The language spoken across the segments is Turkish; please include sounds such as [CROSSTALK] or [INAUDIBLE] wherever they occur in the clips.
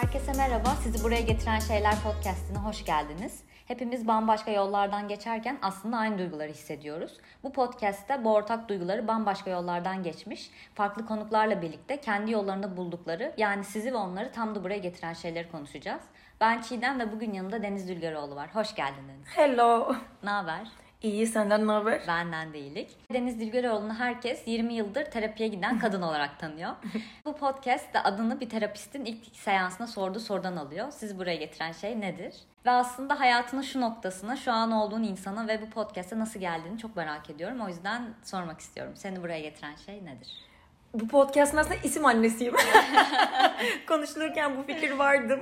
Herkese merhaba. Sizi buraya getiren şeyler podcast'ine hoş geldiniz. Hepimiz bambaşka yollardan geçerken aslında aynı duyguları hissediyoruz. Bu podcast'te bu ortak duyguları bambaşka yollardan geçmiş, farklı konuklarla birlikte kendi yollarında buldukları, yani sizi ve onları tam da buraya getiren şeyleri konuşacağız. Ben Çiğdem ve bugün yanımda Deniz Dülgeroğlu var. Hoş geldiniz. Hello. Ne haber? İyi senden ne haber? Benden değilik. Deniz Dilgeroğlu'nu herkes 20 yıldır terapiye giden [LAUGHS] kadın olarak tanıyor. Bu podcast de adını bir terapistin ilk seansına sorduğu sorudan alıyor. Sizi buraya getiren şey nedir? Ve aslında hayatının şu noktasına, şu an olduğun insana ve bu podcast'e nasıl geldiğini çok merak ediyorum. O yüzden sormak istiyorum. Seni buraya getiren şey nedir? Bu podcastın aslında isim annesiyim. [LAUGHS] Konuşulurken bu fikir vardım.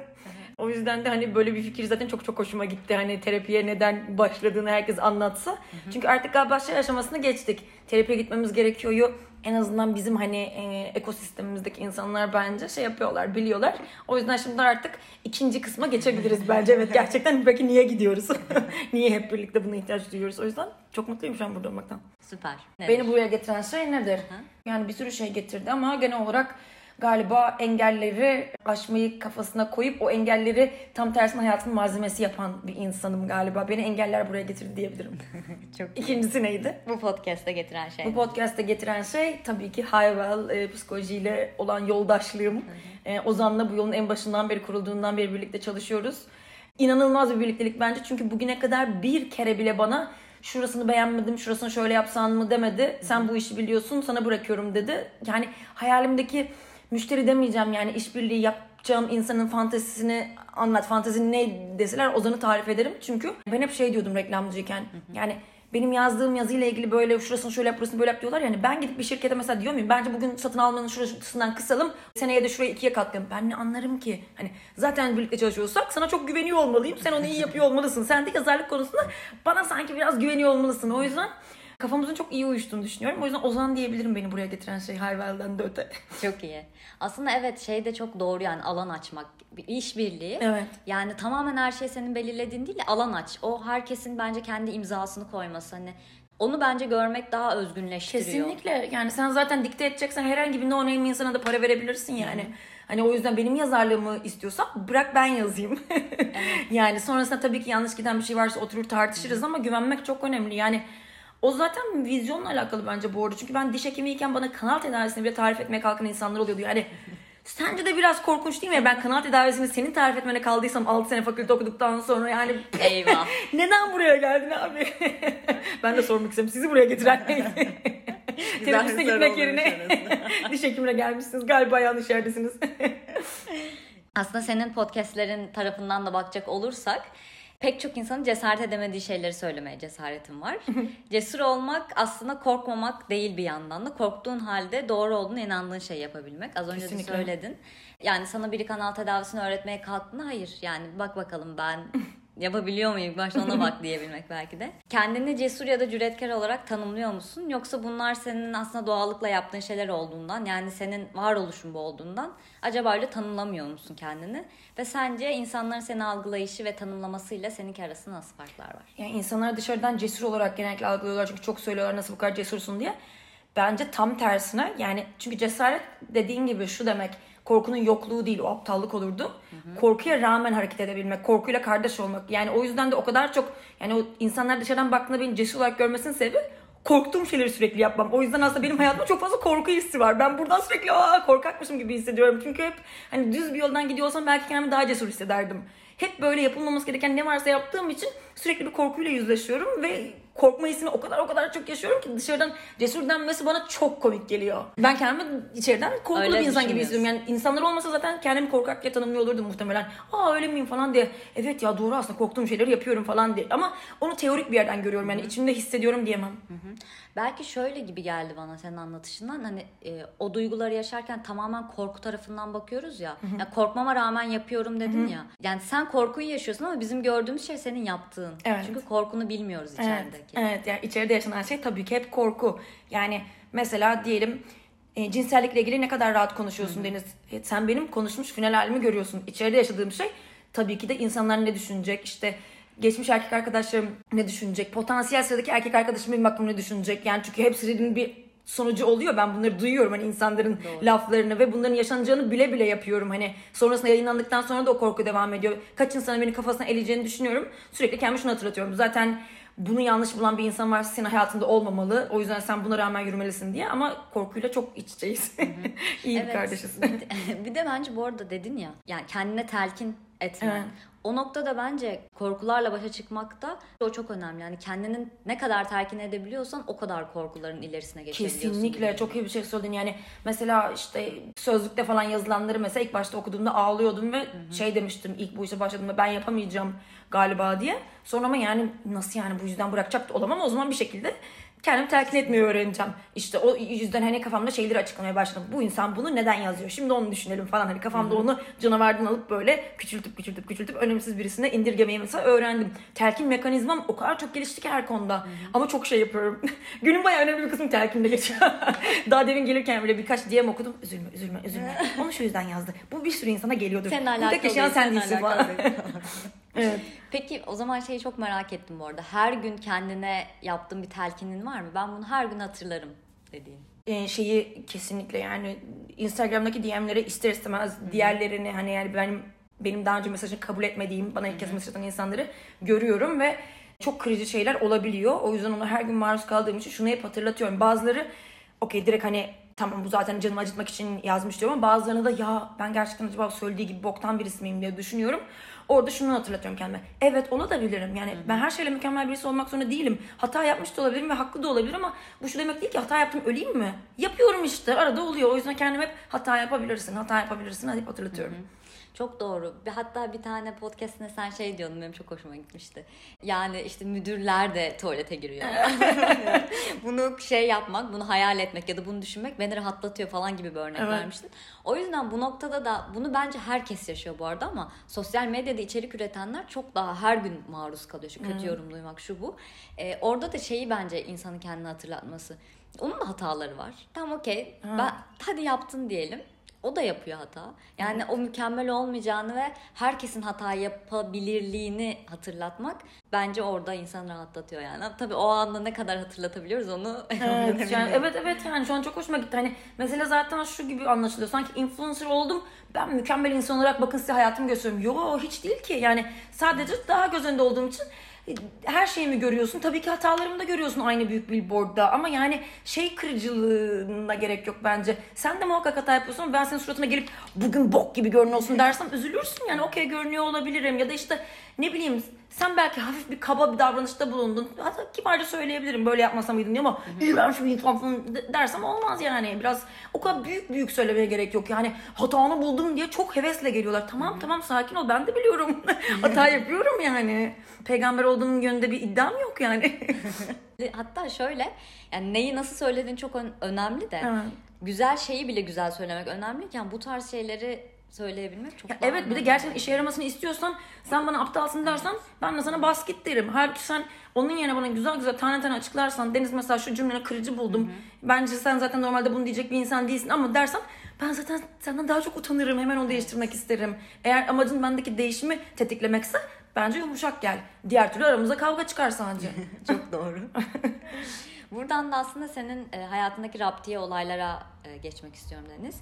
O yüzden de hani böyle bir fikir zaten çok çok hoşuma gitti. Hani terapiye neden başladığını herkes anlatsa. Çünkü artık galiba şey aşamasını geçtik. Terapiye gitmemiz gerekiyor. En azından bizim hani e, ekosistemimizdeki insanlar bence şey yapıyorlar, biliyorlar. O yüzden şimdi artık ikinci kısma geçebiliriz [LAUGHS] bence. Evet gerçekten peki niye gidiyoruz? [LAUGHS] niye hep birlikte buna ihtiyaç duyuyoruz? O yüzden çok mutluyum şu an burada olmaktan. Süper. Nedir? Beni buraya getiren şey nedir? Yani bir sürü şey getirdi ama genel olarak galiba engelleri aşmayı kafasına koyup o engelleri tam tersine hayatın malzemesi yapan bir insanım galiba. Beni engeller buraya getirdi diyebilirim. [LAUGHS] çok. İkincisi neydi? Bu podcast'e getiren şey. Bu podcast'te getiren şey tabii ki Hayvel e, psikolojiyle olan yoldaşlığım. E, Ozan'la bu yolun en başından beri kurulduğundan beri birlikte çalışıyoruz. İnanılmaz bir birliktelik bence çünkü bugüne kadar bir kere bile bana şurasını beğenmedim, şurasını şöyle yapsan mı demedi. Sen bu işi biliyorsun, sana bırakıyorum dedi. Yani hayalimdeki müşteri demeyeceğim yani işbirliği yapacağım insanın fantezisini anlat. Fantezin ne deseler Ozan'ı tarif ederim. Çünkü ben hep şey diyordum reklamcıyken. Yani benim yazdığım yazıyla ilgili böyle şurasını şöyle yap, burasını böyle yap diyorlar yani. Ben gidip bir şirkete mesela diyor muyum? Bence bugün satın almanın şurasından kısalım. Seneye de şurayı ikiye katlayalım. Ben ne anlarım ki? Hani zaten birlikte çalışıyorsak sana çok güveniyor olmalıyım. Sen onu iyi yapıyor olmalısın. Sen de yazarlık konusunda bana sanki biraz güveniyor olmalısın. O yüzden kafamızın çok iyi uyuştuğunu düşünüyorum. O yüzden Ozan diyebilirim beni buraya getiren şey Hayvel'den de öte. [LAUGHS] Çok iyi. Aslında evet şey de çok doğru yani alan açmak. Bir işbirliği. Evet. Yani tamamen her şey senin belirlediğin değil de alan aç. O herkesin bence kendi imzasını koyması. Hani onu bence görmek daha özgünleştiriyor. Kesinlikle. Yani sen zaten dikte edeceksen herhangi bir no name insana da para verebilirsin yani. Hani o yüzden benim yazarlığımı istiyorsan bırak ben yazayım. [LAUGHS] yani sonrasında tabii ki yanlış giden bir şey varsa oturur tartışırız ama güvenmek çok önemli. Yani o zaten vizyonla alakalı bence bu arada. Çünkü ben diş hekimiyken bana kanal tedavisini bile tarif etmeye kalkan insanlar oluyordu. Yani [LAUGHS] sence de biraz korkunç değil mi? Ben kanal tedavisini senin tarif etmene kaldıysam 6 sene fakülte okuduktan sonra yani [LAUGHS] Eyvah. neden buraya geldin abi? [LAUGHS] ben de sormak istedim. Sizi buraya getiren neydi? Terapiste gitmek yerine diş hekimine gelmişsiniz. Galiba yanlış yerdesiniz. Aslında senin podcastlerin tarafından da bakacak olursak pek çok insanın cesaret edemediği şeyleri söylemeye cesaretim var. Cesur olmak aslında korkmamak değil bir yandan da. Korktuğun halde doğru olduğunu inandığın şey yapabilmek. Az önce Kesinlikle. de söyledin. Yani sana biri kanal tedavisini öğretmeye kalktığında hayır. Yani bak bakalım ben [LAUGHS] yapabiliyor muyum? Başta ona bak diyebilmek belki de. Kendini cesur ya da cüretkar olarak tanımlıyor musun? Yoksa bunlar senin aslında doğallıkla yaptığın şeyler olduğundan yani senin varoluşun bu olduğundan acaba öyle tanımlamıyor musun kendini? Ve sence insanların seni algılayışı ve tanımlamasıyla seninki arasında nasıl farklar var? Yani insanlar dışarıdan cesur olarak genellikle algılıyorlar çünkü çok söylüyorlar nasıl bu kadar cesursun diye. Bence tam tersine yani çünkü cesaret dediğin gibi şu demek korkunun yokluğu değil o aptallık olurdu. Korkuya rağmen hareket edebilmek, korkuyla kardeş olmak. Yani o yüzden de o kadar çok yani o insanlar dışarıdan baktığında beni cesur olarak görmesinin sebebi korktuğum şeyleri sürekli yapmam. O yüzden aslında benim hayatımda çok fazla korku hissi var. Ben buradan sürekli aa korkakmışım gibi hissediyorum. Çünkü hep hani düz bir yoldan gidiyorsam belki kendimi daha cesur hissederdim. Hep böyle yapılmaması gereken ne varsa yaptığım için sürekli bir korkuyla yüzleşiyorum ve korkma hissini o kadar o kadar çok yaşıyorum ki dışarıdan cesur denmesi bana çok komik geliyor. Ben kendimi içeriden korkulu Öyle bir insan gibi hissediyorum. Yani insanlar olmasa zaten kendimi korkak diye tanımlıyor olurdum muhtemelen. Aa öyle miyim falan diye. Evet ya doğru aslında korktuğum şeyleri yapıyorum falan diye. Ama onu teorik bir yerden görüyorum yani içimde hissediyorum diyemem. Belki şöyle gibi geldi bana senin anlatışından hani e, o duyguları yaşarken tamamen korku tarafından bakıyoruz ya. Ya korkmama rağmen yapıyorum dedin ya. Yani sen korkuyu yaşıyorsun ama bizim gördüğümüz şey senin yaptığın. Evet. Çünkü korkunu bilmiyoruz Evet, içerideki. evet yani içeride yaşanan şey tabii ki hep korku. Yani mesela diyelim e, cinsellikle ilgili ne kadar rahat konuşuyorsun Deniz. E, sen benim konuşmuş final halimi görüyorsun. İçeride yaşadığım şey tabii ki de insanlar ne düşünecek işte geçmiş erkek arkadaşlarım ne düşünecek, potansiyel sıradaki erkek arkadaşım benim hakkımda ne düşünecek. Yani çünkü hepsinin bir sonucu oluyor. Ben bunları duyuyorum hani insanların Doğru. laflarını ve bunların yaşanacağını bile bile yapıyorum. Hani sonrasında yayınlandıktan sonra da o korku devam ediyor. Kaç insanın beni kafasına eleyeceğini düşünüyorum. Sürekli kendime şunu hatırlatıyorum. Zaten bunu yanlış bulan bir insan varsa senin hayatında olmamalı. O yüzden sen buna rağmen yürümelisin diye ama korkuyla çok iç içeyiz. [LAUGHS] İyi bir kardeşiz. [LAUGHS] Bir de, bence bu arada dedin ya yani kendine telkin etme. Evet. O noktada bence korkularla başa çıkmakta o çok önemli. Yani kendinin ne kadar telkin edebiliyorsan o kadar korkuların ilerisine geçebiliyorsun. Kesinlikle çok iyi bir şey söyledin yani mesela işte sözlükte falan yazılanları mesela ilk başta okuduğumda ağlıyordum ve şey demiştim ilk bu işe başladığımda ben yapamayacağım galiba diye. Sonra ama yani nasıl yani bu yüzden bırakacak da olamam o zaman bir şekilde kendimi telkin etmeyi öğreneceğim. İşte o yüzden hani kafamda şeyleri açıklamaya başladım. Bu insan bunu neden yazıyor? Şimdi onu düşünelim falan. Hani kafamda onu canavardan alıp böyle küçültüp küçültüp küçültüp önemsiz birisine indirgemeyi mesela öğrendim. Telkin mekanizmam o kadar çok gelişti ki her konuda. Ama çok şey yapıyorum. [LAUGHS] Günün bayağı önemli bir kısmı telkinde geçiyor. [LAUGHS] Daha demin gelirken bile birkaç DM okudum. Üzülme, üzülme, üzülme. [LAUGHS] Onu şu yüzden yazdı. Bu bir sürü insana geliyordur. Seninle Bu alakalı tek yaşayan sen değilsin falan. evet. Peki o zaman şeyi çok merak ettim bu arada. Her gün kendine yaptığın bir telkinin var mı? Ben bunu her gün hatırlarım dediğin. e, şeyi kesinlikle yani Instagram'daki DM'lere ister istemez diğerlerini hani yani benim benim daha önce mesajını kabul etmediğim bana ilk kez mesaj atan insanları görüyorum ve çok kırıcı şeyler olabiliyor. O yüzden ona her gün maruz kaldığım için şunu hep hatırlatıyorum. Bazıları okey direkt hani tamam bu zaten canımı acıtmak için yazmış diyorum ama bazılarına da ya ben gerçekten acaba söylediği gibi boktan birisi miyim diye düşünüyorum. Orada şunu hatırlatıyorum kendime. Evet onu da bilirim. Yani ben her şeyle mükemmel birisi olmak zorunda değilim. Hata yapmış da olabilirim ve haklı da olabilirim ama bu şu demek değil ki hata yaptım öleyim mi? Yapıyorum işte arada oluyor. O yüzden kendime hep hata yapabilirsin, hata yapabilirsin hadi hatırlatıyorum. Çok doğru. Bir, hatta bir tane podcastine sen şey diyordun benim çok hoşuma gitmişti. Yani işte müdürler de tuvalete giriyor. [LAUGHS] [LAUGHS] bunu şey yapmak, bunu hayal etmek ya da bunu düşünmek beni rahatlatıyor falan gibi bir örnek Evet. vermiştin. O yüzden bu noktada da bunu bence herkes yaşıyor bu arada ama sosyal medyada içerik üretenler çok daha her gün maruz kalıyor. Şu kötü yorum duymak şu bu. Ee, orada da şeyi bence insanın kendine hatırlatması. Onun da hataları var. Tamam okey. Ben hadi yaptın diyelim. O da yapıyor hata. Yani o mükemmel olmayacağını ve herkesin hata yapabilirliğini hatırlatmak bence orada insanı rahatlatıyor yani. Tabii o anda ne kadar hatırlatabiliyoruz onu [LAUGHS] Evet, yani, evet evet yani şu an çok hoşuma gitti. Hani mesela zaten şu gibi anlaşılıyor. Sanki influencer oldum. Ben mükemmel insan olarak bakın size hayatımı gösteriyorum. Yo hiç değil ki. Yani sadece daha göz önünde olduğum için her şeyimi görüyorsun. Tabii ki hatalarımı da görüyorsun aynı büyük billboardda. Ama yani şey kırıcılığına gerek yok bence. Sen de muhakkak hata yapıyorsun ben senin suratına gelip bugün bok gibi görünüyorsun dersem üzülürsün. Yani okey görünüyor olabilirim. Ya da işte ne bileyim sen belki hafif bir kaba bir davranışta bulundun. Hatta kibarca söyleyebilirim böyle yapmasam mıydım diye ama iğrenç bir insan falan de- dersem olmaz yani. Biraz o kadar büyük büyük söylemeye gerek yok. Yani hatanı buldum diye çok hevesle geliyorlar. Tamam tamam sakin ol ben de biliyorum. [LAUGHS] Hata yapıyorum yani. Peygamber olduğum yönünde bir iddiam yok yani. [LAUGHS] Hatta şöyle yani neyi nasıl söylediğin çok ön- önemli de Evet. güzel şeyi bile güzel söylemek önemliyken bu tarz şeyleri söyleyebilmek çok Ya daha evet bir de gerçekten işe yaramasını istiyorsan sen bana aptalsın dersen ben de sana bas git derim. Halbuki sen onun yerine bana güzel güzel tane tane açıklarsan Deniz mesela şu cümleni kırıcı buldum. Bence sen zaten normalde bunu diyecek bir insan değilsin ama dersen ben zaten senden daha çok utanırım. Hemen onu değiştirmek isterim. Eğer amacın bendeki değişimi tetiklemekse bence yumuşak gel. Diğer türlü aramıza kavga çıkar sadece. [LAUGHS] Çok doğru. [LAUGHS] Buradan da aslında senin e, hayatındaki raptiye olaylara e, geçmek istiyorum Deniz.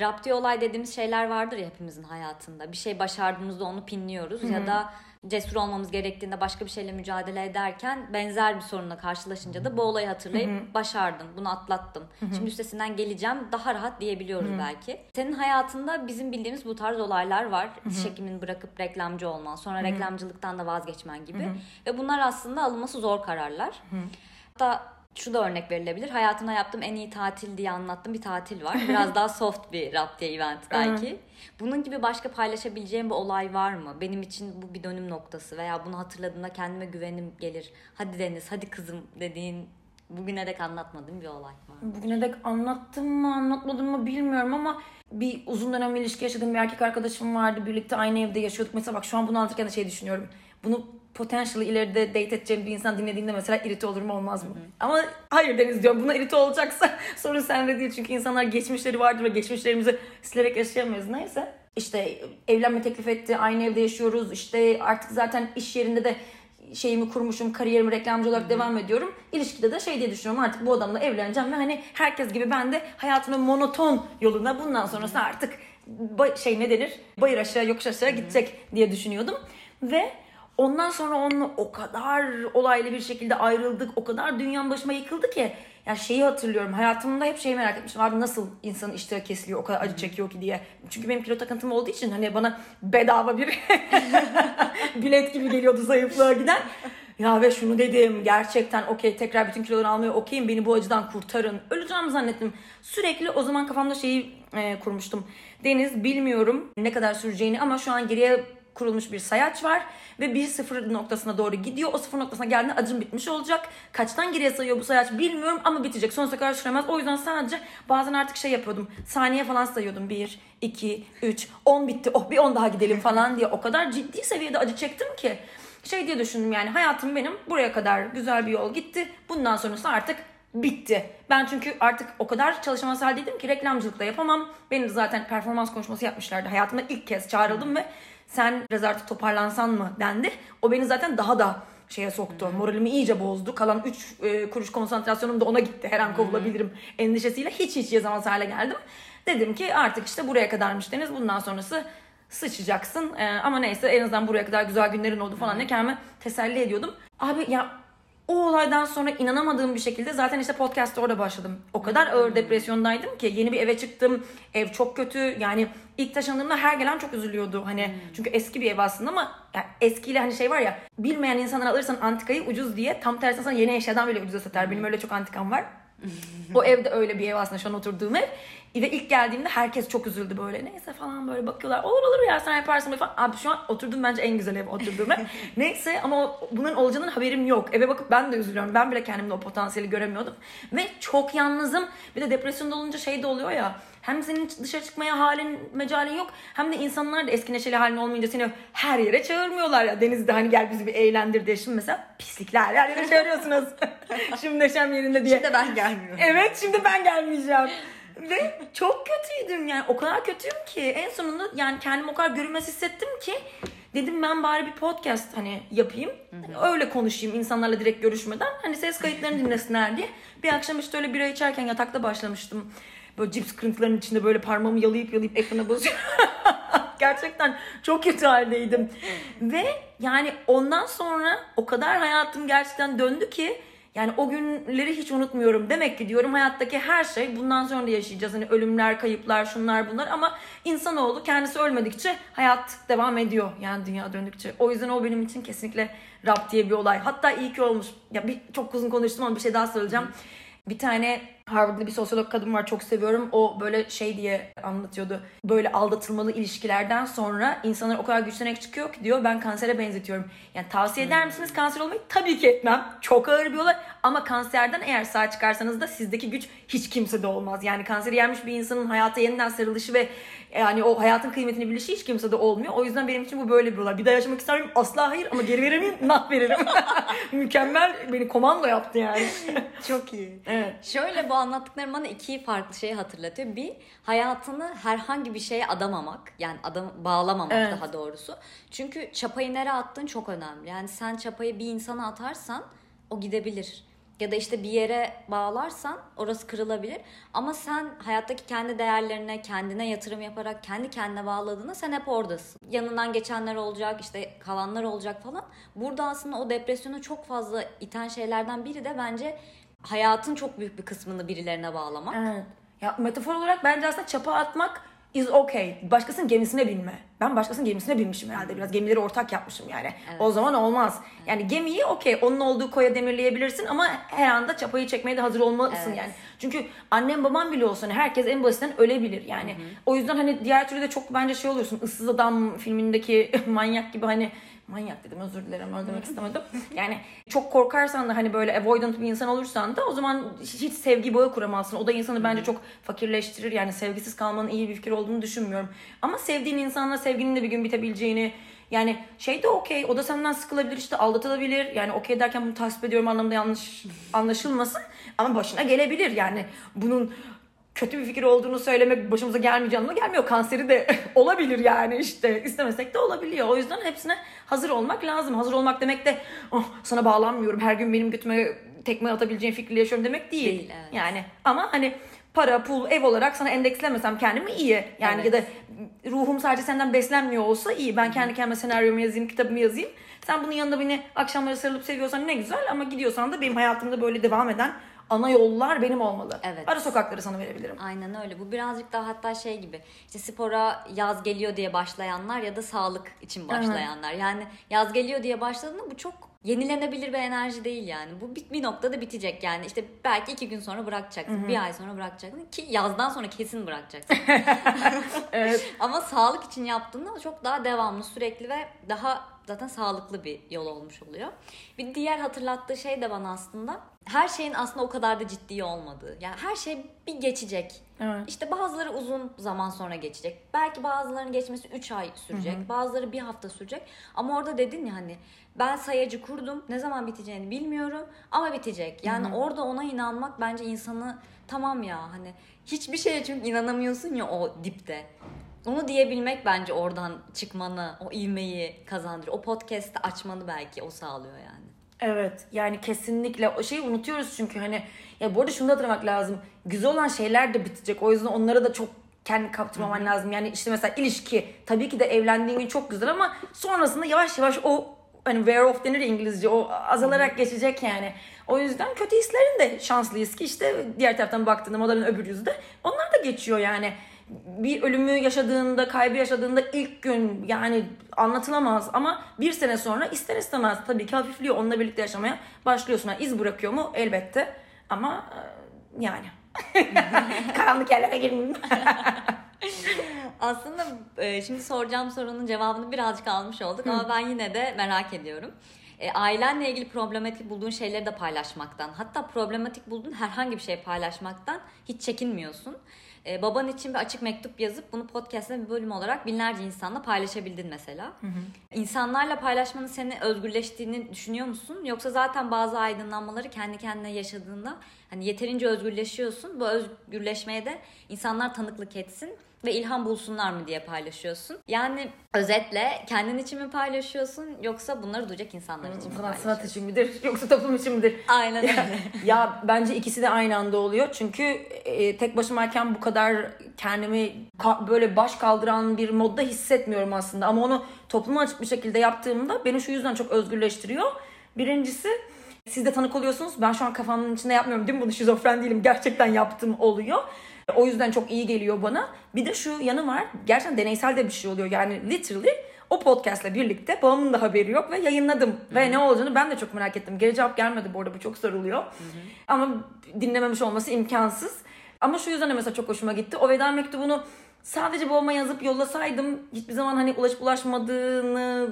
Raptiye olay dediğimiz şeyler vardır ya hepimizin hayatında. Bir şey başardığımızda onu pinliyoruz ya da cesur olmamız gerektiğinde başka bir şeyle mücadele ederken benzer bir sorunla karşılaşınca da bu olayı hatırlayıp başardım, bunu atlattım. Şimdi üstesinden geleceğim, daha rahat diyebiliyoruz belki. Senin hayatında bizim bildiğimiz bu tarz olaylar var. Diş hekimini bırakıp reklamcı olman, sonra reklamcılıktan da vazgeçmen gibi. Ve bunlar aslında alınması zor kararlar. Hatta şu da örnek verilebilir. Hayatımda yaptığım en iyi tatil diye anlattığım bir tatil var. Biraz daha soft bir raptiye event belki. Bunun gibi başka paylaşabileceğim bir olay var mı? Benim için bu bir dönüm noktası veya bunu hatırladığımda kendime güvenim gelir. Hadi Deniz, hadi kızım dediğin bugüne dek anlatmadığım bir olay var. Bugüne dek anlattım mı anlatmadım mı bilmiyorum ama bir uzun dönem bir ilişki yaşadığım bir erkek arkadaşım vardı. Birlikte aynı evde yaşıyorduk. Mesela bak şu an bunu anlatırken de şey düşünüyorum. Bunu potentially ileride date edeceğim bir insan dinlediğinde mesela irite olur mu olmaz mı? Ama hayır Deniz diyorum buna irite olacaksa [LAUGHS] sorun sende değil. Çünkü insanlar geçmişleri vardır ve geçmişlerimizi silerek yaşayamayız. Neyse. İşte evlenme teklif etti. Aynı evde yaşıyoruz. İşte artık zaten iş yerinde de şeyimi kurmuşum, kariyerimi reklamcı olarak devam ediyorum. İlişkide de şey diye düşünüyorum artık bu adamla evleneceğim ve hani herkes gibi ben de hayatımın monoton yoluna bundan sonrası artık şey ne denir? Bayır aşağı yokuş aşağı gidecek diye düşünüyordum. Ve ondan sonra onunla o kadar olaylı bir şekilde ayrıldık. O kadar dünyam başıma yıkıldı ki. Ya şeyi hatırlıyorum. Hayatımda hep şeyi merak etmiştim. Abi nasıl insanın iştahı kesiliyor o kadar acı çekiyor ki diye. Çünkü benim kilo takıntım olduğu için hani bana bedava bir [LAUGHS] bilet gibi geliyordu zayıflığa giden. Ya ve şunu dedim gerçekten okey tekrar bütün kiloları almaya okeyim beni bu acıdan kurtarın. Öleceğim zannettim. Sürekli o zaman kafamda şeyi e, kurmuştum. Deniz bilmiyorum ne kadar süreceğini ama şu an geriye kurulmuş bir sayaç var ve bir sıfır noktasına doğru gidiyor. O sıfır noktasına geldiğinde acım bitmiş olacak. Kaçtan geriye sayıyor bu sayaç bilmiyorum ama bitecek. Sonsuza kadar süremez. O yüzden sadece bazen artık şey yapıyordum. Saniye falan sayıyordum. 1, 2, 3, 10 bitti. Oh bir 10 daha gidelim falan diye. O kadar ciddi seviyede acı çektim ki. Şey diye düşündüm yani hayatım benim buraya kadar güzel bir yol gitti. Bundan sonrası artık bitti. Ben çünkü artık o kadar çalışamaz haldeydim ki reklamcılıkta yapamam. Benim de zaten performans konuşması yapmışlardı. Hayatımda ilk kez çağrıldım ve sen biraz artık toparlansan mı dendi. O beni zaten daha da şeye soktu. Moralimi iyice bozdu. Kalan 3 e, kuruş konsantrasyonum da ona gitti. Her an kovulabilirim endişesiyle hiç hiç yazamaz hale geldim. Dedim ki artık işte buraya kadarmış Deniz. Bundan sonrası sıçacaksın. E, ama neyse en azından buraya kadar güzel günlerin oldu falan ne kendime teselli ediyordum. Abi ya o olaydan sonra inanamadığım bir şekilde zaten işte podcast'ta orada başladım. O kadar ağır depresyondaydım ki yeni bir eve çıktım. Ev çok kötü. Yani ilk taşındığımda her gelen çok üzülüyordu. Hani çünkü eski bir ev aslında ama yani eskiyle hani şey var ya bilmeyen insanlar alırsan antikayı ucuz diye tam tersine sana yeni eşyadan bile ucuza satar. Benim öyle çok antikam var. O evde öyle bir ev aslında şu an oturduğum ev. Ve ilk geldiğimde herkes çok üzüldü böyle. Neyse falan böyle bakıyorlar. Olur olur ya sen yaparsın falan. Abi şu an oturduğum bence en güzel ev oturduğum ev. [LAUGHS] Neyse ama bunun olacağının haberim yok. Eve bakıp ben de üzülüyorum. Ben bile kendimde o potansiyeli göremiyordum. Ve çok yalnızım. Bir de depresyonda olunca şey de oluyor ya. Hem senin dışarı çıkmaya halin, mecalin yok. Hem de insanlar da eski neşeli halin olmayınca seni her yere çağırmıyorlar ya. Denizde hani gel bizi bir eğlendir diye. Şimdi mesela pislikler her yere çağırıyorsunuz. [LAUGHS] Şimdi neşem yerinde diye. Şimdi ben gelmiyorum. Evet şimdi ben gelmeyeceğim. Ve çok kötüydüm yani o kadar kötüyüm ki en sonunda yani kendimi o kadar görünmez hissettim ki dedim ben bari bir podcast hani yapayım. Hani öyle konuşayım insanlarla direkt görüşmeden. Hani ses kayıtlarını dinlesinler diye. Bir akşam işte öyle bira içerken yatakta başlamıştım. Böyle cips kırıntılarının içinde böyle parmağımı yalayıp yalayıp ekrana basıyorum. [LAUGHS] Gerçekten çok kötü haldeydim. Ve yani ondan sonra o kadar hayatım gerçekten döndü ki yani o günleri hiç unutmuyorum. Demek ki diyorum hayattaki her şey bundan sonra da yaşayacağız. Hani ölümler, kayıplar, şunlar bunlar ama insanoğlu kendisi ölmedikçe hayat devam ediyor. Yani dünya döndükçe. O yüzden o benim için kesinlikle Rab diye bir olay. Hatta iyi ki olmuş. Ya bir çok uzun konuştum ama bir şey daha söyleyeceğim. Bir tane Harvard'lı bir sosyolog kadın var çok seviyorum. O böyle şey diye anlatıyordu. Böyle aldatılmalı ilişkilerden sonra insanlar o kadar güçlenerek çıkıyor ki diyor ben kansere benzetiyorum. Yani tavsiye eder misiniz kanser olmayı? Tabii ki etmem. Çok ağır bir olay. Ama kanserden eğer sağ çıkarsanız da sizdeki güç hiç kimsede olmaz. Yani kanseri yenmiş bir insanın hayata yeniden sarılışı ve yani o hayatın kıymetini bilişi hiç kimsede olmuyor. O yüzden benim için bu böyle bir olay. Bir daha yaşamak ister miyim? Asla hayır ama geri verir miyim? Nah veririm. [LAUGHS] Mükemmel. Beni komando yaptı yani. Çok iyi. Evet. Şöyle bu anlattıklarım bana iki farklı şeyi hatırlatıyor. Bir, hayatını herhangi bir şeye adamamak. Yani adam bağlamamak Evet. daha doğrusu. Çünkü çapayı nereye attığın çok önemli. Yani sen çapayı bir insana atarsan o gidebilir. Ya da işte bir yere bağlarsan orası kırılabilir. Ama sen hayattaki kendi değerlerine, kendine yatırım yaparak kendi kendine bağladığında sen hep oradasın. Yanından geçenler olacak, işte kalanlar olacak falan. Burada aslında o depresyonu çok fazla iten şeylerden biri de bence hayatın çok büyük bir kısmını birilerine bağlamak. Evet. Ya metafor olarak bence aslında çapa atmak is okay. Başkasının gemisine binme. Ben başkasının gemisine binmişim herhalde biraz. Gemileri ortak yapmışım yani. O zaman olmaz. Yani gemiyi okey onun olduğu koya demirleyebilirsin ama her anda çapayı çekmeye de hazır olmalısın Evet. yani. Çünkü annem babam bile olsa hani herkes en basitinden ölebilir yani. O yüzden hani diğer türlü de çok bence şey oluyorsun. Issız Adam filmindeki [LAUGHS] manyak gibi hani manyak dedim özür dilerim öyle demek istemedim. Yani çok korkarsan da hani böyle avoidant bir insan olursan da o zaman hiç sevgi bağı kuramazsın. O da insanı bence çok fakirleştirir. Yani sevgisiz kalmanın iyi bir fikir olduğunu düşünmüyorum. Ama sevdiğin insanla sevginin de bir gün bitebileceğini yani şey de okey o da senden sıkılabilir işte aldatılabilir. Yani okey derken bunu tasvip ediyorum anlamında yanlış [LAUGHS] anlaşılmasın. Ama başına gelebilir yani bunun kötü bir fikir olduğunu söylemek başımıza gelmeyeceği anlamına gelmiyor. Kanseri de [LAUGHS] olabilir yani işte istemesek de olabiliyor. O yüzden hepsine hazır olmak lazım. Hazır olmak demek de oh, sana bağlanmıyorum. Her gün benim götüme tekme atabileceğin fikriyle yaşıyorum demek değil. Değil, evet. Yani ama hani para, pul, ev olarak sana endekslemesem kendimi iyi. Yani Evet. ya da ruhum sadece senden beslenmiyor olsa iyi. Ben kendi kendime senaryomu yazayım, kitabımı yazayım. Sen bunun yanında beni akşamları sarılıp seviyorsan ne güzel ama gidiyorsan da benim hayatımda böyle devam eden ana yollar benim olmalı. Evet. Ara sokakları sana verebilirim. Aynen öyle. Bu birazcık daha hatta şey gibi. İşte spora yaz geliyor diye başlayanlar ya da sağlık için başlayanlar. Yani yaz geliyor diye başladığında bu çok yenilenebilir bir enerji değil yani. Bu bir, bir noktada bitecek yani. İşte belki iki gün sonra bırakacaksın. Bir ay sonra bırakacaksın. Ki yazdan sonra kesin bırakacaksın. [LAUGHS] Evet. [LAUGHS] Ama sağlık için yaptığında çok daha devamlı, sürekli ve daha zaten sağlıklı bir yol olmuş oluyor. Bir diğer hatırlattığı şey de bana aslında her şeyin aslında o kadar da ciddi olmadığı. Yani her şey bir geçecek. Evet. İşte bazıları uzun zaman sonra geçecek. Belki bazılarının geçmesi 3 ay sürecek. Bazıları bir hafta sürecek. Ama orada dedin ya hani ben sayacı kurdum. Ne zaman biteceğini bilmiyorum ama bitecek. Yani orada ona inanmak bence insanı tamam ya hani hiçbir şeye çünkü inanamıyorsun ya o dipte. Onu diyebilmek bence oradan çıkmanı, o ivmeyi kazandırıyor. O podcast'ı açmanı belki o sağlıyor yani. Evet yani kesinlikle o şeyi unutuyoruz çünkü hani ya bu arada şunu da hatırlamak lazım. Güzel olan şeyler de bitecek. O yüzden onlara da çok kendi kaptırmaman lazım. Yani işte mesela ilişki tabii ki de evlendiğin gün çok güzel ama sonrasında yavaş yavaş o hani wear off denir İngilizce o azalarak geçecek yani. O yüzden kötü hislerin de şanslıyız ki işte diğer taraftan baktığında modanın öbür yüzü de onlar da geçiyor yani. Bir ölümü yaşadığında, kaybı yaşadığında ilk gün yani anlatılamaz ama bir sene sonra ister istemez tabii ki hafifliyor. Onunla birlikte yaşamaya başlıyorsun. Yani iz bırakıyor mu? Elbette. Ama e, yani [LAUGHS] karanlık yerlere girmeyeyim. [LAUGHS] Aslında e, şimdi soracağım sorunun cevabını birazcık almış olduk ama ben yine de merak ediyorum. E, ailenle ilgili problematik bulduğun şeyleri de paylaşmaktan, hatta problematik bulduğun herhangi bir şey paylaşmaktan hiç çekinmiyorsun. E, baban için bir açık mektup yazıp bunu podcast'ın bir bölüm olarak binlerce insanla paylaşabildin mesela. İnsanlarla paylaşmanın seni özgürleştiğini düşünüyor musun? Yoksa zaten bazı aydınlanmaları kendi kendine yaşadığında hani yeterince özgürleşiyorsun. Bu özgürleşmeye de insanlar tanıklık etsin ve ilham bulsunlar mı diye paylaşıyorsun. Yani özetle kendin için mi paylaşıyorsun yoksa bunları duyacak insanlar için mi paylaşıyorsun? sanat için midir [LAUGHS] yoksa toplum için midir? Aynen öyle. [LAUGHS] ya bence ikisi de aynı anda oluyor. Çünkü e, tek başımayken bu kadar kendimi ka- böyle baş kaldıran bir modda hissetmiyorum aslında. Ama onu topluma açık bir şekilde yaptığımda beni şu yüzden çok özgürleştiriyor. Birincisi siz de tanık oluyorsunuz. Ben şu an kafamın içinde yapmıyorum değil mi bunu şizofren değilim. Gerçekten yaptığım oluyor. O yüzden çok iyi geliyor bana. Bir de şu yanı var. Gerçekten deneysel de bir şey oluyor. Yani literally o podcastla birlikte babamın da haberi yok ve yayınladım. Ve ne olacağını ben de çok merak ettim. Geri cevap gelmedi bu arada bu çok soruluyor. Ama dinlememiş olması imkansız. Ama şu yüzden de mesela çok hoşuma gitti. O veda mektubunu sadece babama yazıp yollasaydım hiçbir zaman hani ulaşıp ulaşmadığını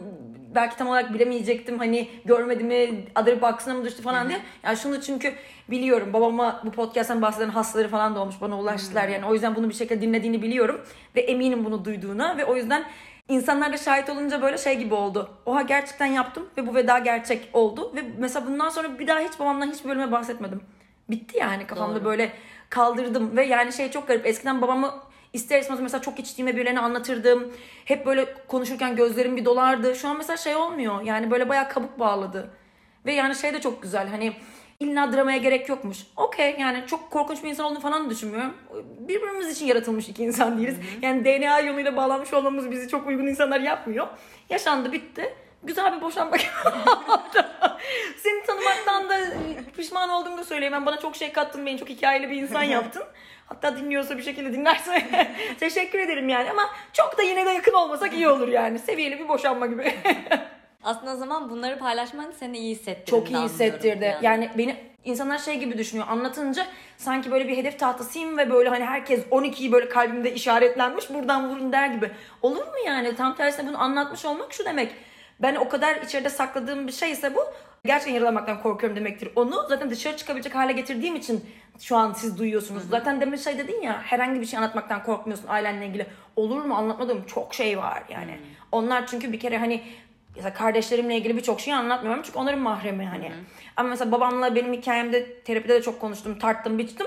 belki tam olarak bilemeyecektim. Hani görmedi mi, adır baksına mı düştü falan diye. Yani şunu çünkü biliyorum babama bu podcast'tan bahseden hastaları falan da olmuş bana ulaştılar. Yani o yüzden bunu bir şekilde dinlediğini biliyorum. Ve eminim bunu duyduğuna ve o yüzden İnsanlar da şahit olunca böyle şey gibi oldu. Oha gerçekten yaptım ve bu veda gerçek oldu. Ve mesela bundan sonra bir daha hiç babamdan hiç bölüme bahsetmedim. Bitti yani kafamda Doğru. böyle kaldırdım. Ve yani şey çok garip. Eskiden babamı ister istemez mesela çok içtiğime birilerine anlatırdım. Hep böyle konuşurken gözlerim bir dolardı. Şu an mesela şey olmuyor. Yani böyle bayağı kabuk bağladı. Ve yani şey de çok güzel. Hani illa dramaya gerek yokmuş. Okey yani çok korkunç bir insan olduğunu falan düşünmüyorum. Birbirimiz için yaratılmış iki insan değiliz. Yani DNA yoluyla bağlanmış olmamız bizi çok uygun insanlar yapmıyor. Yaşandı bitti. Güzel bir boşanma. [LAUGHS] Seni tanımaktan da pişman olduğumu da söyleyemem. Bana çok şey kattın, beni çok hikayeli bir insan [LAUGHS] yaptın. Hatta dinliyorsa bir şekilde dinlerse [LAUGHS] teşekkür ederim yani. Ama çok da yine de yakın olmasak iyi olur yani. Seviyeli bir boşanma gibi. [LAUGHS] Aslında o zaman bunları paylaşman seni iyi hissettirdi. Çok iyi hissettirdi. yani. Yani beni insanlar şey gibi düşünüyor. Anlatınca sanki böyle bir hedef tahtasıyım ve böyle hani herkes 12'yi böyle kalbimde işaretlenmiş buradan vurun der gibi. Olur mu yani? Tam tersine bunu anlatmış olmak şu demek. Ben o kadar içeride sakladığım bir şeyse bu gerçekten yaralamaktan korkuyorum demektir. Onu zaten dışarı çıkabilecek hale getirdiğim için şu an siz duyuyorsunuz. Zaten demin şey dedin ya herhangi bir şey anlatmaktan korkmuyorsun ailenle ilgili. Olur mu anlatmadığım çok şey var yani. Onlar çünkü bir kere hani mesela kardeşlerimle ilgili birçok şeyi anlatmıyorum çünkü onların mahremi hani. Ama mesela babamla benim hikayemde terapide de çok konuştum, tarttım, biçtim.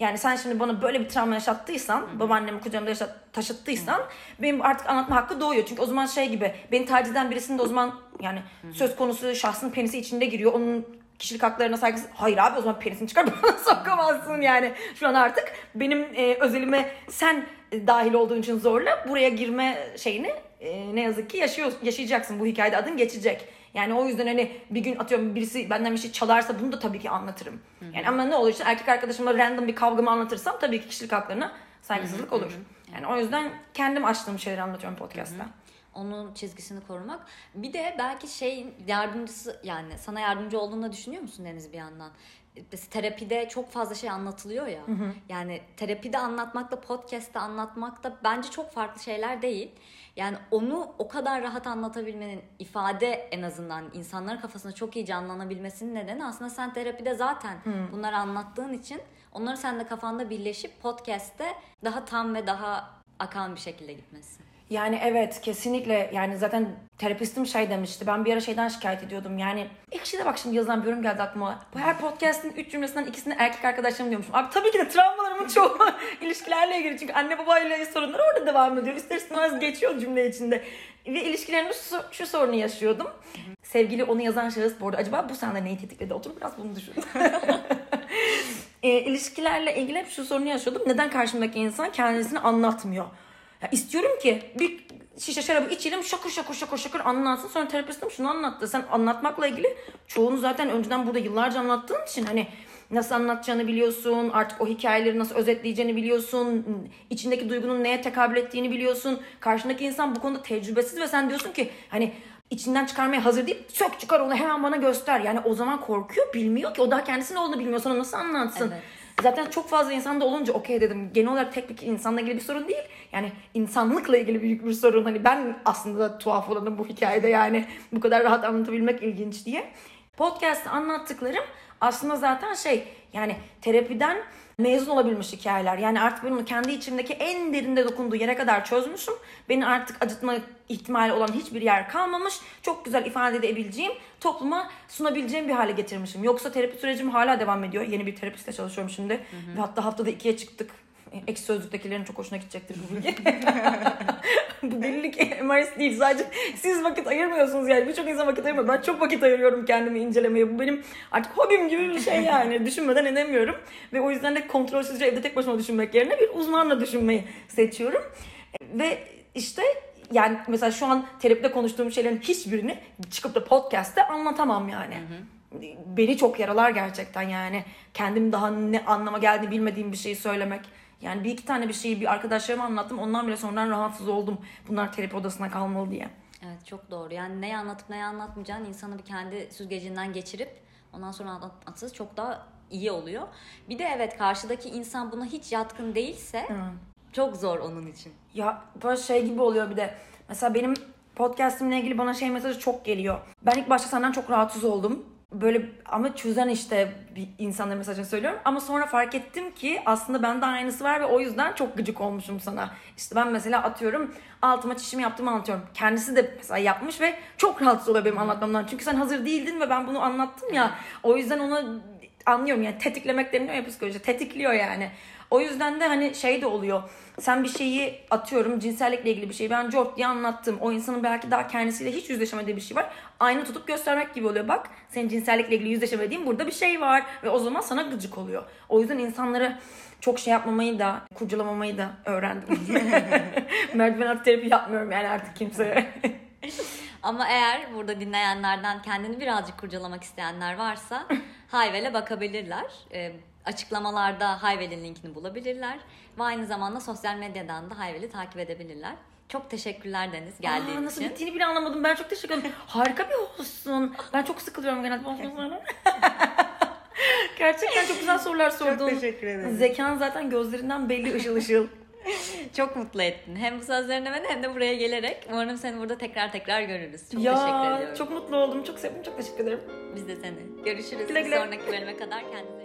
Yani sen şimdi bana böyle bir travma yaşattıysan, babaannemi kucağımda yaşat, taşıttıysan benim artık anlatma hakkı doğuyor. Çünkü o zaman şey gibi beni tercih eden birisinin de o zaman yani söz konusu şahsın penisi içinde giriyor. Onun kişilik haklarına saygısı. Hayır abi o zaman penisini çıkar [LAUGHS] bana sokamazsın yani. Şu an artık benim e, özelime sen e, dahil olduğun için zorla buraya girme şeyini e, ne yazık ki yaşıyor, yaşayacaksın. Bu hikayede adın geçecek. Yani o yüzden hani bir gün atıyorum birisi benden bir şey çalarsa bunu da tabii ki anlatırım. Yani ama ne olur işte erkek arkadaşımla random bir kavgamı anlatırsam tabii ki kişilik haklarına saygısızlık olur. Yani o yüzden kendim açtığım şeyleri anlatıyorum podcast'ta. Onun çizgisini korumak. Bir de belki şey yardımcısı yani sana yardımcı olduğunu da düşünüyor musun Deniz bir yandan? Terapide çok fazla şey anlatılıyor ya. Yani terapide anlatmakla podcast'te anlatmakta bence çok farklı şeyler değil. Yani onu o kadar rahat anlatabilmenin ifade en azından insanların kafasında çok iyi canlanabilmesinin nedeni aslında sen terapide zaten bunları anlattığın için onları sen de kafanda birleşip podcast'te daha tam ve daha akan bir şekilde gitmesi. Yani evet kesinlikle yani zaten terapistim şey demişti. Ben bir ara şeyden şikayet ediyordum. Yani ekşide bak şimdi yazılan bir yorum geldi aklıma. Her podcast'in üç cümlesinden ikisini erkek arkadaşlarım diyormuşum. Abi tabii ki de travmalarımın çoğu [LAUGHS] ilişkilerle ilgili. Çünkü anne babayla sorunlar orada devam ediyor. İster istemez geçiyor cümle içinde. Ve ilişkilerimde şu, şu sorunu yaşıyordum. Sevgili onu yazan şahıs bu arada acaba bu sende neyi tetikledi? Otur biraz bunu düşün. [LAUGHS] e, ilişkilerle ilgili hep şu sorunu yaşıyordum. Neden karşımdaki insan kendisini anlatmıyor? Ya istiyorum ki bir şişe şarabı içelim şakır şakır şakır şakır anlatsın. Sonra terapistim şunu anlattı. Sen anlatmakla ilgili çoğunu zaten önceden burada yıllarca anlattığın için hani nasıl anlatacağını biliyorsun. Artık o hikayeleri nasıl özetleyeceğini biliyorsun. içindeki duygunun neye tekabül ettiğini biliyorsun. Karşındaki insan bu konuda tecrübesiz ve sen diyorsun ki hani içinden çıkarmaya hazır değil. Sök çıkar onu hemen bana göster. Yani o zaman korkuyor bilmiyor ki. O daha kendisinin olduğunu bilmiyor. Sana nasıl anlatsın? Evet. Zaten çok fazla insanda olunca okey dedim. Genel olarak tek bir insanla ilgili bir sorun değil. Yani insanlıkla ilgili büyük bir sorun. Hani ben aslında tuhaf olanım bu hikayede yani. Bu kadar rahat anlatabilmek ilginç diye. Podcast'ta anlattıklarım aslında zaten şey yani terapiden mezun olabilmiş hikayeler. Yani artık benim kendi içimdeki en derinde dokunduğu yere kadar çözmüşüm. Beni artık acıtma ihtimali olan hiçbir yer kalmamış. Çok güzel ifade edebileceğim, topluma sunabileceğim bir hale getirmişim. Yoksa terapi sürecim hala devam ediyor. Yeni bir terapistle çalışıyorum şimdi. Ve hatta haftada ikiye çıktık. Ekşi Sözlük'tekilerin çok hoşuna gidecektir bu bilgi. [LAUGHS] bu delilik MRS değil. Sadece siz vakit ayırmıyorsunuz yani. Birçok insan vakit ayırmıyor. Ben çok vakit ayırıyorum kendimi incelemeye. Bu benim artık hobim gibi bir şey yani. [LAUGHS] Düşünmeden edemiyorum. Ve o yüzden de kontrolsüzce evde tek başıma düşünmek yerine bir uzmanla düşünmeyi seçiyorum. Ve işte yani mesela şu an terapide konuştuğum şeylerin hiçbirini çıkıp da podcast'te anlatamam yani. Beni çok yaralar gerçekten yani. Kendim daha ne anlama geldiğini bilmediğim bir şeyi söylemek. Yani bir iki tane bir şeyi bir arkadaşlarıma anlattım. Ondan bile sonradan rahatsız oldum. Bunlar terapi odasına kalmalı diye. Evet çok doğru. Yani neyi anlatıp neyi anlatmayacağın insanı bir kendi süzgecinden geçirip ondan sonra anlatması çok daha iyi oluyor. Bir de evet karşıdaki insan buna hiç yatkın değilse çok zor onun için. Ya böyle şey gibi oluyor bir de. Mesela benim podcastimle ilgili bana şey mesajı çok geliyor. Ben ilk başta senden çok rahatsız oldum. Böyle ama çözen işte bir insanların mesajını söylüyorum. Ama sonra fark ettim ki aslında bende aynısı var ve o yüzden çok gıcık olmuşum sana. İşte ben mesela atıyorum altıma çişimi yaptığımı anlatıyorum. Kendisi de mesela yapmış ve çok rahatsız oluyor benim anlatmamdan. Çünkü sen hazır değildin ve ben bunu anlattım ya. O yüzden onu anlıyorum yani tetiklemek deniyor ya psikoloji. Tetikliyor yani. O yüzden de hani şey de oluyor. Sen bir şeyi atıyorum cinsellikle ilgili bir şeyi ben Jort diye anlattım. O insanın belki daha kendisiyle hiç yüzleşemediği bir şey var. Aynı tutup göstermek gibi oluyor. Bak senin cinsellikle ilgili yüzleşemediğin burada bir şey var. Ve o zaman sana gıcık oluyor. O yüzden insanları çok şey yapmamayı da kurcalamamayı da öğrendim. [LAUGHS] Merdiven altı terapi yapmıyorum yani artık kimseye. [LAUGHS] Ama eğer burada dinleyenlerden kendini birazcık kurcalamak isteyenler varsa Hayvel'e bakabilirler. E, açıklamalarda Hayvel'in linkini bulabilirler. Ve aynı zamanda sosyal medyadan da Hayvel'i takip edebilirler. Çok teşekkürler Deniz geldiğin Aa, nasıl için. bittiğini bile anlamadım. Ben çok teşekkür ederim. Harika bir olsun. Ben çok sıkılıyorum genelde. [LAUGHS] Gerçekten çok güzel sorular sordun. teşekkür ederim. Zekan zaten gözlerinden belli ışıl ışıl. [LAUGHS] Çok mutlu ettin. Hem bu sözlerine beni hem de buraya gelerek. Umarım seni burada tekrar tekrar görürüz. Çok teşekkür ya ediyorum. çok mutlu oldum. Çok sevdim. Çok teşekkür ederim. Biz de seni. Görüşürüz. Güle Bir güle. sonraki bölüme kadar kendinize